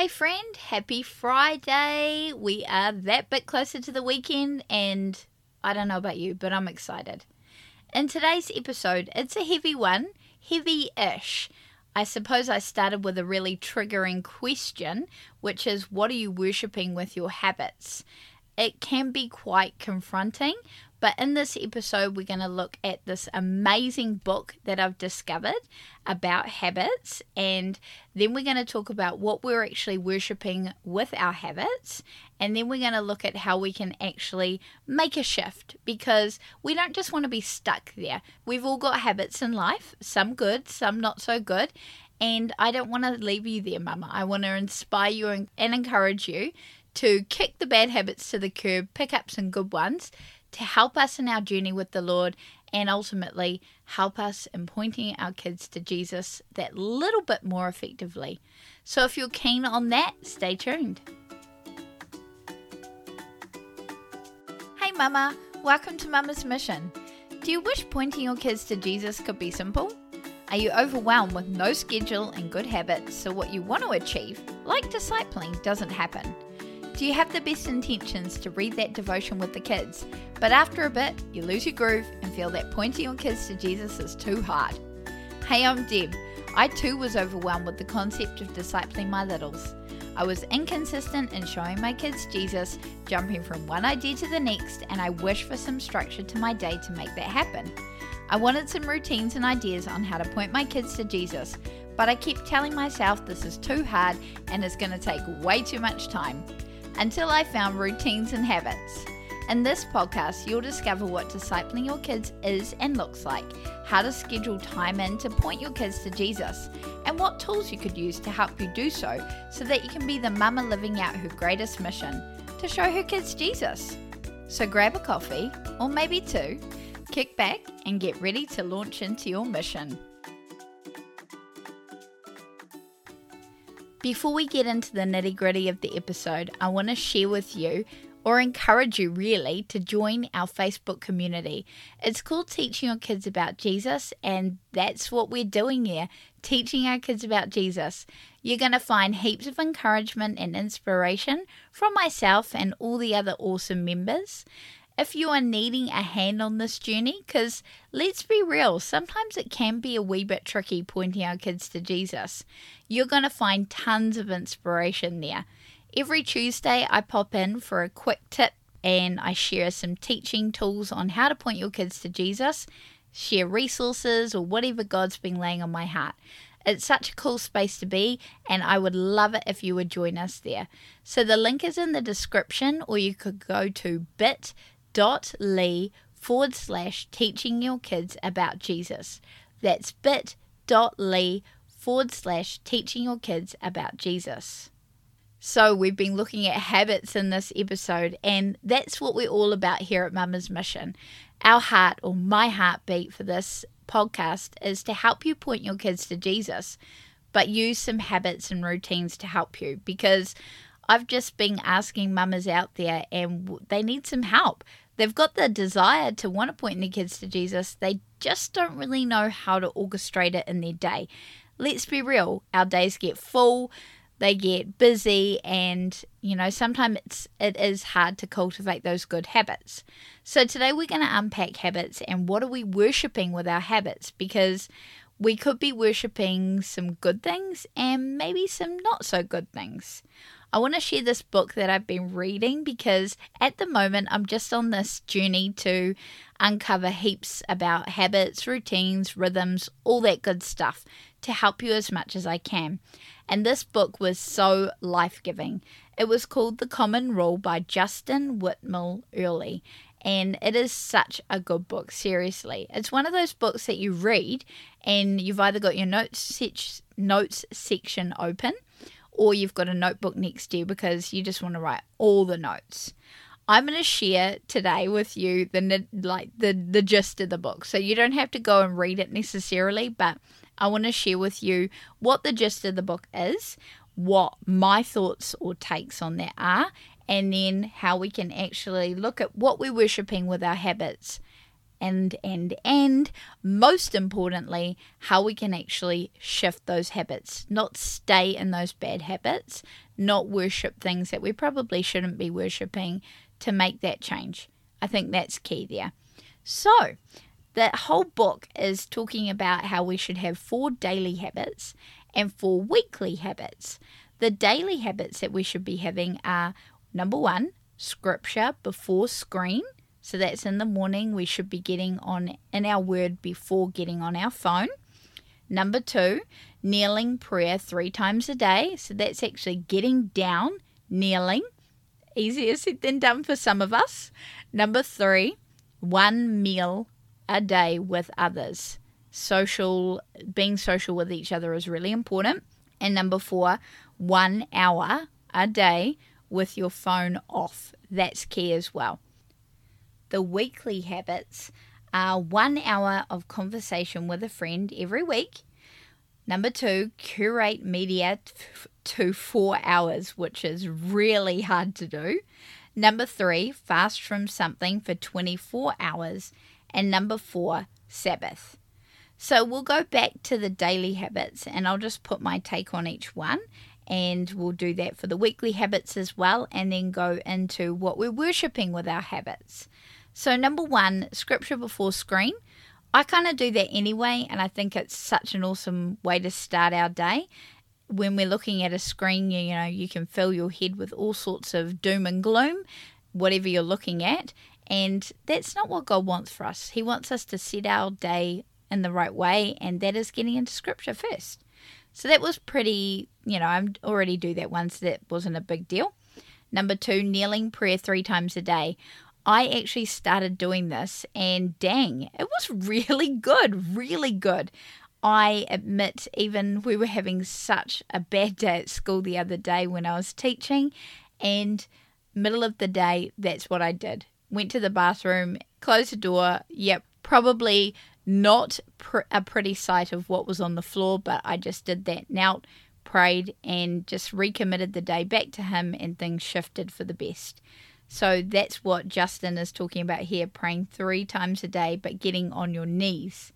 Hey, friend, happy Friday. We are that bit closer to the weekend, and I don't know about you, but I'm excited. In today's episode, it's a heavy one, heavy ish. I suppose I started with a really triggering question, which is what are you worshipping with your habits? It can be quite confronting, but in this episode, we're going to look at this amazing book that I've discovered about habits, and then we're going to talk about what we're actually worshipping with our habits, and then we're going to look at how we can actually make a shift because we don't just want to be stuck there. We've all got habits in life, some good, some not so good. And I don't want to leave you there, Mama. I want to inspire you and encourage you to kick the bad habits to the curb, pick up some good ones to help us in our journey with the Lord and ultimately help us in pointing our kids to Jesus that little bit more effectively. So if you're keen on that, stay tuned. Hey, Mama, welcome to Mama's Mission. Do you wish pointing your kids to Jesus could be simple? Are you overwhelmed with no schedule and good habits, so what you want to achieve, like discipling, doesn't happen? Do you have the best intentions to read that devotion with the kids, but after a bit, you lose your groove and feel that pointing your kids to Jesus is too hard? Hey, I'm Deb. I too was overwhelmed with the concept of discipling my littles. I was inconsistent in showing my kids Jesus, jumping from one idea to the next, and I wished for some structure to my day to make that happen. I wanted some routines and ideas on how to point my kids to Jesus, but I kept telling myself this is too hard and it's going to take way too much time until I found routines and habits. In this podcast, you'll discover what discipling your kids is and looks like, how to schedule time in to point your kids to Jesus, and what tools you could use to help you do so so that you can be the mama living out her greatest mission to show her kids Jesus. So grab a coffee, or maybe two, kick back, and get ready to launch into your mission. Before we get into the nitty gritty of the episode, I want to share with you or encourage you really to join our Facebook community. It's called Teaching Your Kids About Jesus, and that's what we're doing here teaching our kids about Jesus. You're going to find heaps of encouragement and inspiration from myself and all the other awesome members if you are needing a hand on this journey, because let's be real, sometimes it can be a wee bit tricky pointing our kids to Jesus. You're going to find tons of inspiration there. Every Tuesday, I pop in for a quick tip and I share some teaching tools on how to point your kids to Jesus, share resources, or whatever God's been laying on my heart. It's such a cool space to be, and I would love it if you would join us there. So the link is in the description, or you could go to bit dot ly forward slash teaching your kids about Jesus. That's bit dot ly forward slash teaching your kids about Jesus. So, we've been looking at habits in this episode, and that's what we're all about here at Mama's Mission. Our heart, or my heartbeat for this podcast, is to help you point your kids to Jesus, but use some habits and routines to help you because I've just been asking mamas out there and they need some help. They've got the desire to want to point their kids to Jesus, they just don't really know how to orchestrate it in their day. Let's be real, our days get full, they get busy, and you know, sometimes it's it is hard to cultivate those good habits. So today we're going to unpack habits and what are we worshiping with our habits because we could be worshiping some good things and maybe some not so good things. I want to share this book that I've been reading because at the moment I'm just on this journey to uncover heaps about habits, routines, rhythms, all that good stuff to help you as much as I can. And this book was so life giving. It was called The Common Rule by Justin Whitmel Earley. And it is such a good book, seriously. It's one of those books that you read and you've either got your notes, se- notes section open or you've got a notebook next to you because you just want to write all the notes. I'm going to share today with you the like the the gist of the book. So you don't have to go and read it necessarily, but I want to share with you what the gist of the book is, what my thoughts or takes on that are, and then how we can actually look at what we're worshipping with our habits and, and, and most importantly, how we can actually shift those habits, not stay in those bad habits, not worship things that we probably shouldn't be worshipping to make that change. I think that's key there. So, the whole book is talking about how we should have four daily habits and four weekly habits. The daily habits that we should be having are number one, scripture before screen. So that's in the morning. We should be getting on in our word before getting on our phone. Number two, kneeling prayer three times a day. So that's actually getting down, kneeling. Easier said than done for some of us. Number three, one meal a day with others. Social, being social with each other is really important. And number four, one hour a day with your phone off. That's key as well. The weekly habits are one hour of conversation with a friend every week. Number two, curate media to four hours, which is really hard to do. Number three, fast from something for 24 hours. And number four, Sabbath. So we'll go back to the daily habits and I'll just put my take on each one and we'll do that for the weekly habits as well and then go into what we're worshipping with our habits. So, number one, scripture before screen. I kind of do that anyway, and I think it's such an awesome way to start our day. When we're looking at a screen, you know, you can fill your head with all sorts of doom and gloom, whatever you're looking at. And that's not what God wants for us. He wants us to set our day in the right way, and that is getting into scripture first. So that was pretty, you know, I already do that once, so that wasn't a big deal. Number two, kneeling prayer three times a day. I actually started doing this, and dang, it was really good, really good. I admit, even we were having such a bad day at school the other day when I was teaching, and middle of the day, that's what I did. Went to the bathroom, closed the door. Yep, probably not pr- a pretty sight of what was on the floor, but I just did that. Knelt, prayed, and just recommitted the day back to Him, and things shifted for the best. So that's what Justin is talking about here praying three times a day, but getting on your knees.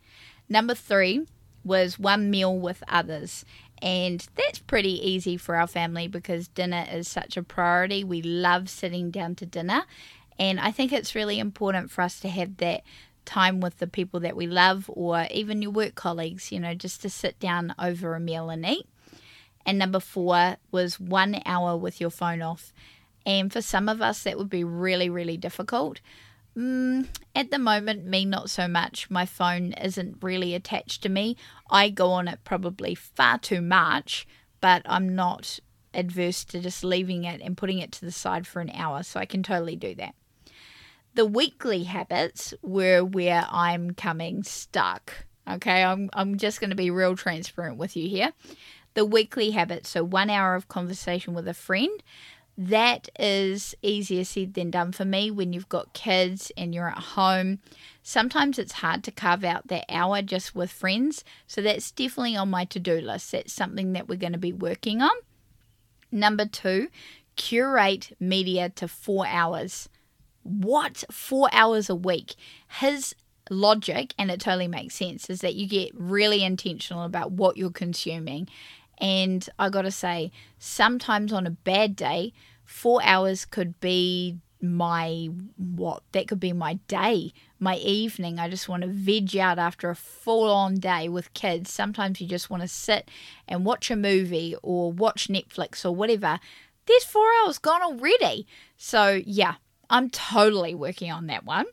Number three was one meal with others. And that's pretty easy for our family because dinner is such a priority. We love sitting down to dinner. And I think it's really important for us to have that time with the people that we love or even your work colleagues, you know, just to sit down over a meal and eat. And number four was one hour with your phone off. And for some of us, that would be really, really difficult. Mm, at the moment, me not so much. My phone isn't really attached to me. I go on it probably far too much, but I'm not adverse to just leaving it and putting it to the side for an hour, so I can totally do that. The weekly habits were where I'm coming stuck. Okay, I'm, I'm just going to be real transparent with you here. The weekly habits, so one hour of conversation with a friend, that is easier said than done for me when you've got kids and you're at home. Sometimes it's hard to carve out that hour just with friends, so that's definitely on my to do list. That's something that we're going to be working on. Number two, curate media to four hours what four hours a week? His logic, and it totally makes sense, is that you get really intentional about what you're consuming. And I got to say, sometimes on a bad day, four hours could be my what that could be my day my evening i just want to veg out after a full on day with kids sometimes you just want to sit and watch a movie or watch netflix or whatever there's four hours gone already so yeah I'm totally working on that one.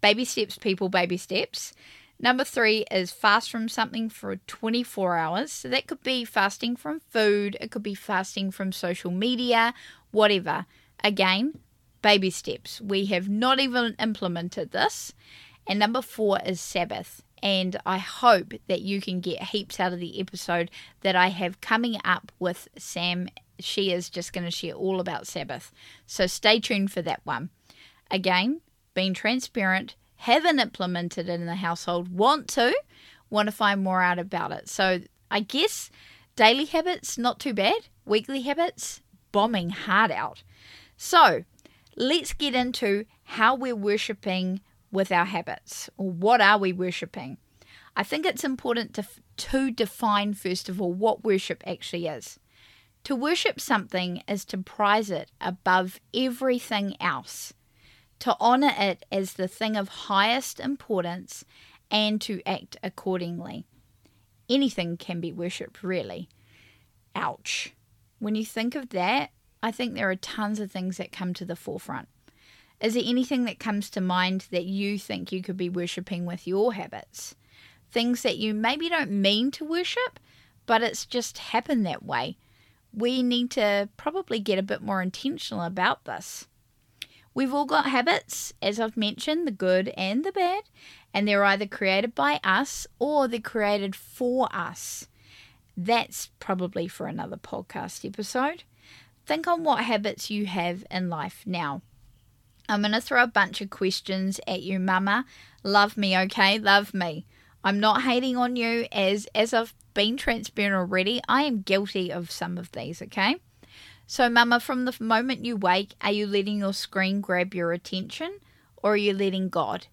Baby steps, people, baby steps. Number three is fast from something for 24 hours. So that could be fasting from food, it could be fasting from social media, whatever. Again, baby steps. We have not even implemented this. And number four is Sabbath. And I hope that you can get heaps out of the episode that I have coming up with Sam. She is just going to share all about Sabbath. So stay tuned for that one. Again, being transparent, haven't implemented it in the household, want to, want to find more out about it. So I guess daily habits, not too bad. Weekly habits, bombing hard out. So let's get into how we're worshipping with our habits? Or what are we worshipping? I think it's important to, to define, first of all, what worship actually is. To worship something is to prize it above everything else, to honour it as the thing of highest importance, and to act accordingly. Anything can be worshipped, really. Ouch. When you think of that, I think there are tons of things that come to the forefront. Is there anything that comes to mind that you think you could be worshipping with your habits? Things that you maybe don't mean to worship, but it's just happened that way we need to probably get a bit more intentional about this. We've all got habits, as I've mentioned, the good and the bad, and they're either created by us or they're created for us. That's probably for another podcast episode. Think on what habits you have in life now. I'm going to throw a bunch of questions at you, Mama. Love me, okay? Love me. I'm not hating on you as as I've been transparent already. I am guilty of some of these, okay? So, Mama, from the moment you wake, are you letting your screen grab your attention or are you letting God?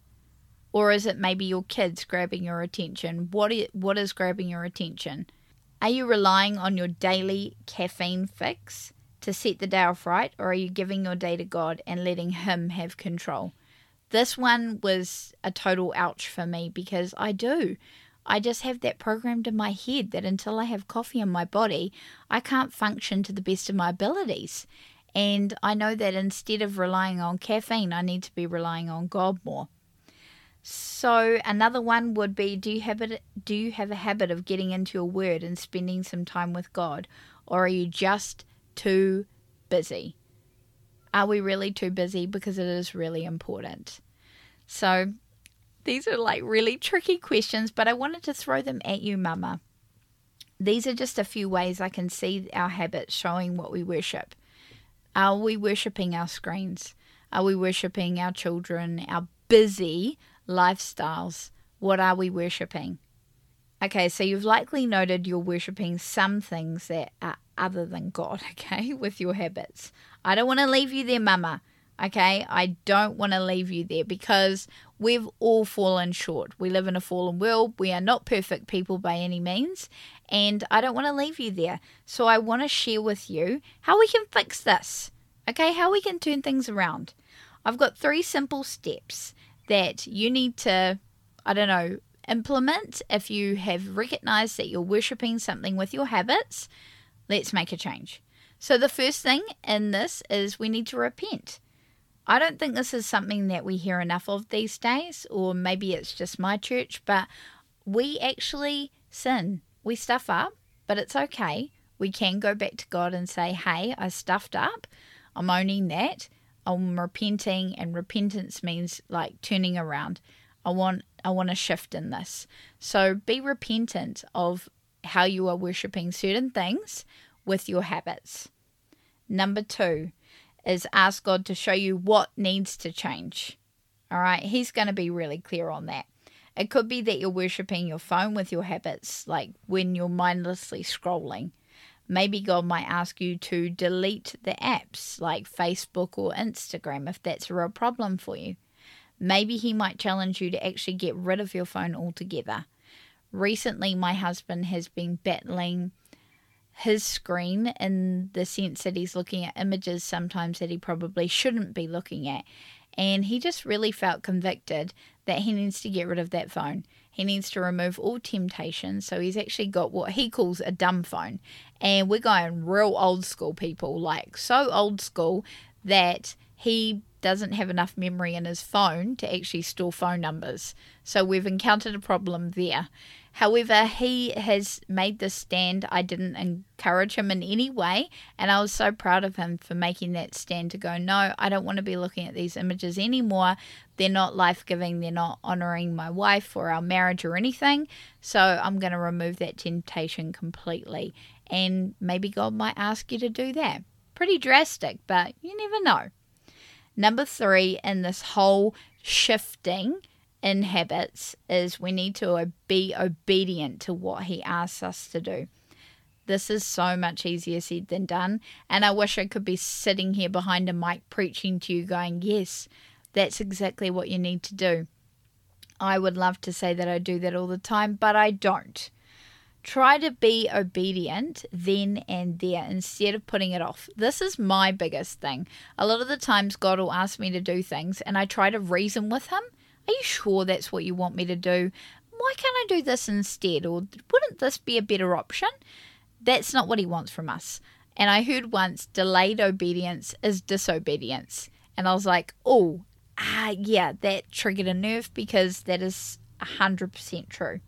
Or is it maybe your kids grabbing your attention? What is, what is grabbing your attention? Are you relying on your daily caffeine fix to set the day off right, or are you giving your day to God and letting Him have control? This one was a total ouch for me because I do. I just have that programmed in my head that until I have coffee in my body, I can't function to the best of my abilities. And I know that instead of relying on caffeine, I need to be relying on God more. So another one would be do you have a, do you have a habit of getting into your word and spending some time with God or are you just too busy? Are we really too busy because it is really important? So these are like really tricky questions, but I wanted to throw them at you, Mama. These are just a few ways I can see our habits showing what we worship. Are we worshipping our screens? Are we worshipping our children, our busy lifestyles? What are we worshipping? Okay, so you've likely noted you're worshipping some things that are other than God, okay, with your habits. I don't want to leave you there, Mama. Okay, I don't want to leave you there because we've all fallen short. We live in a fallen world. We are not perfect people by any means, and I don't want to leave you there. So I want to share with you how we can fix this. Okay, how we can turn things around. I've got three simple steps that you need to, I don't know, implement if you have recognized that you're worshipping something with your habits. Let's make a change. So, the first thing in this is we need to repent. I don't think this is something that we hear enough of these days, or maybe it's just my church, but we actually sin. We stuff up, but it's okay. We can go back to God and say, Hey, I stuffed up. I'm owning that. I'm repenting, and repentance means like turning around. I want I want to shift in this. So be repentant of how you are worshiping certain things with your habits. Number two, is ask God to show you what needs to change. All right, He's going to be really clear on that. It could be that you're worshipping your phone with your habits, like when you're mindlessly scrolling. Maybe God might ask you to delete the apps like Facebook or Instagram if that's a real problem for you. Maybe He might challenge you to actually get rid of your phone altogether. Recently, my husband has been battling his screen in the sense that he's looking at images sometimes that he probably shouldn't be looking at. And he just really felt convicted that he needs to get rid of that phone. He needs to remove all temptation. So he's actually got what he calls a dumb phone. And we're going real old school people, like so old school that he doesn't have enough memory in his phone to actually store phone numbers. So we've encountered a problem there. However, he has made this stand. I didn't encourage him in any way, and I was so proud of him for making that stand to go, No, I don't want to be looking at these images anymore. They're not life giving, they're not honoring my wife or our marriage or anything. So I'm going to remove that temptation completely. And maybe God might ask you to do that. Pretty drastic, but you never know. Number three in this whole shifting in habits is we need to be obedient to what he asks us to do. This is so much easier said than done. And I wish I could be sitting here behind a mic preaching to you, going, Yes, that's exactly what you need to do. I would love to say that I do that all the time, but I don't. Try to be obedient then and there instead of putting it off. This is my biggest thing. A lot of the times, God will ask me to do things, and I try to reason with Him. Are you sure that's what you want me to do? Why can't I do this instead? Or wouldn't this be a better option? That's not what He wants from us. And I heard once delayed obedience is disobedience. And I was like, oh, ah, yeah, that triggered a nerve because that is 100% true.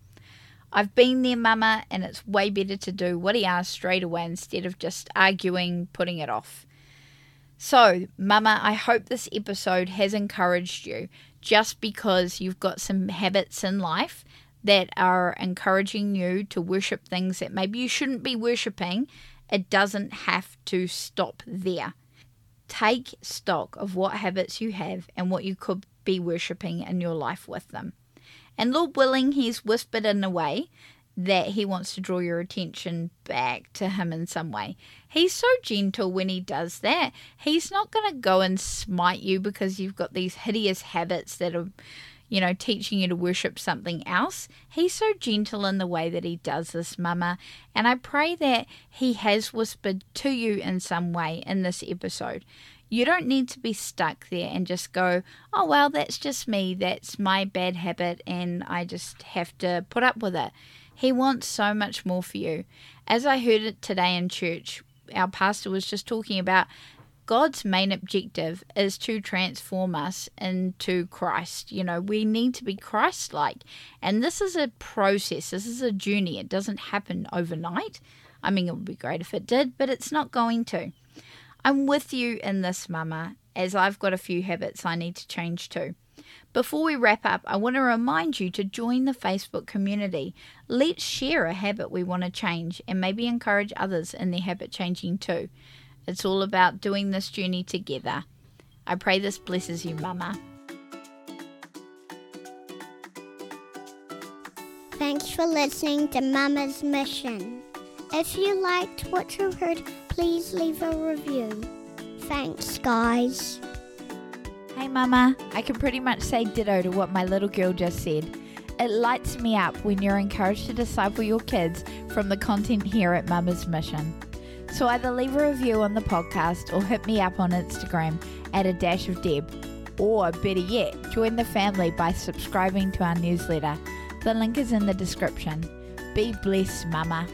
I've been there, Mama, and it's way better to do what he asks straight away instead of just arguing, putting it off. So, Mama, I hope this episode has encouraged you just because you've got some habits in life that are encouraging you to worship things that maybe you shouldn't be worshipping. It doesn't have to stop there. Take stock of what habits you have and what you could be worshipping in your life with them. And Lord willing, He's whispered in a way that He wants to draw your attention back to Him in some way. He's so gentle when He does that. He's not going to go and smite you because you've got these hideous habits that are you know, teaching you to worship something else. He's so gentle in the way that he does this, Mama. And I pray that he has whispered to you in some way in this episode. You don't need to be stuck there and just go, oh, well, that's just me. That's my bad habit, and I just have to put up with it. He wants so much more for you. As I heard it today in church, our pastor was just talking about God's main objective is to transform us into Christ. You know, we need to be Christ like. And this is a process, this is a journey. It doesn't happen overnight. I mean, it would be great if it did, but it's not going to. I'm with you in this, Mama, as I've got a few habits I need to change too. Before we wrap up, I want to remind you to join the Facebook community. Let's share a habit we want to change and maybe encourage others in their habit changing too. It's all about doing this journey together. I pray this blesses you, Mama. Thanks for listening to Mama's Mission. If you liked what you heard, please leave a review. Thanks, guys. Hey, Mama. I can pretty much say ditto to what my little girl just said. It lights me up when you're encouraged to disciple your kids from the content here at Mama's Mission. So either leave a review on the podcast or hit me up on Instagram at a dash of Deb. Or better yet, join the family by subscribing to our newsletter. The link is in the description. Be blessed, Mama.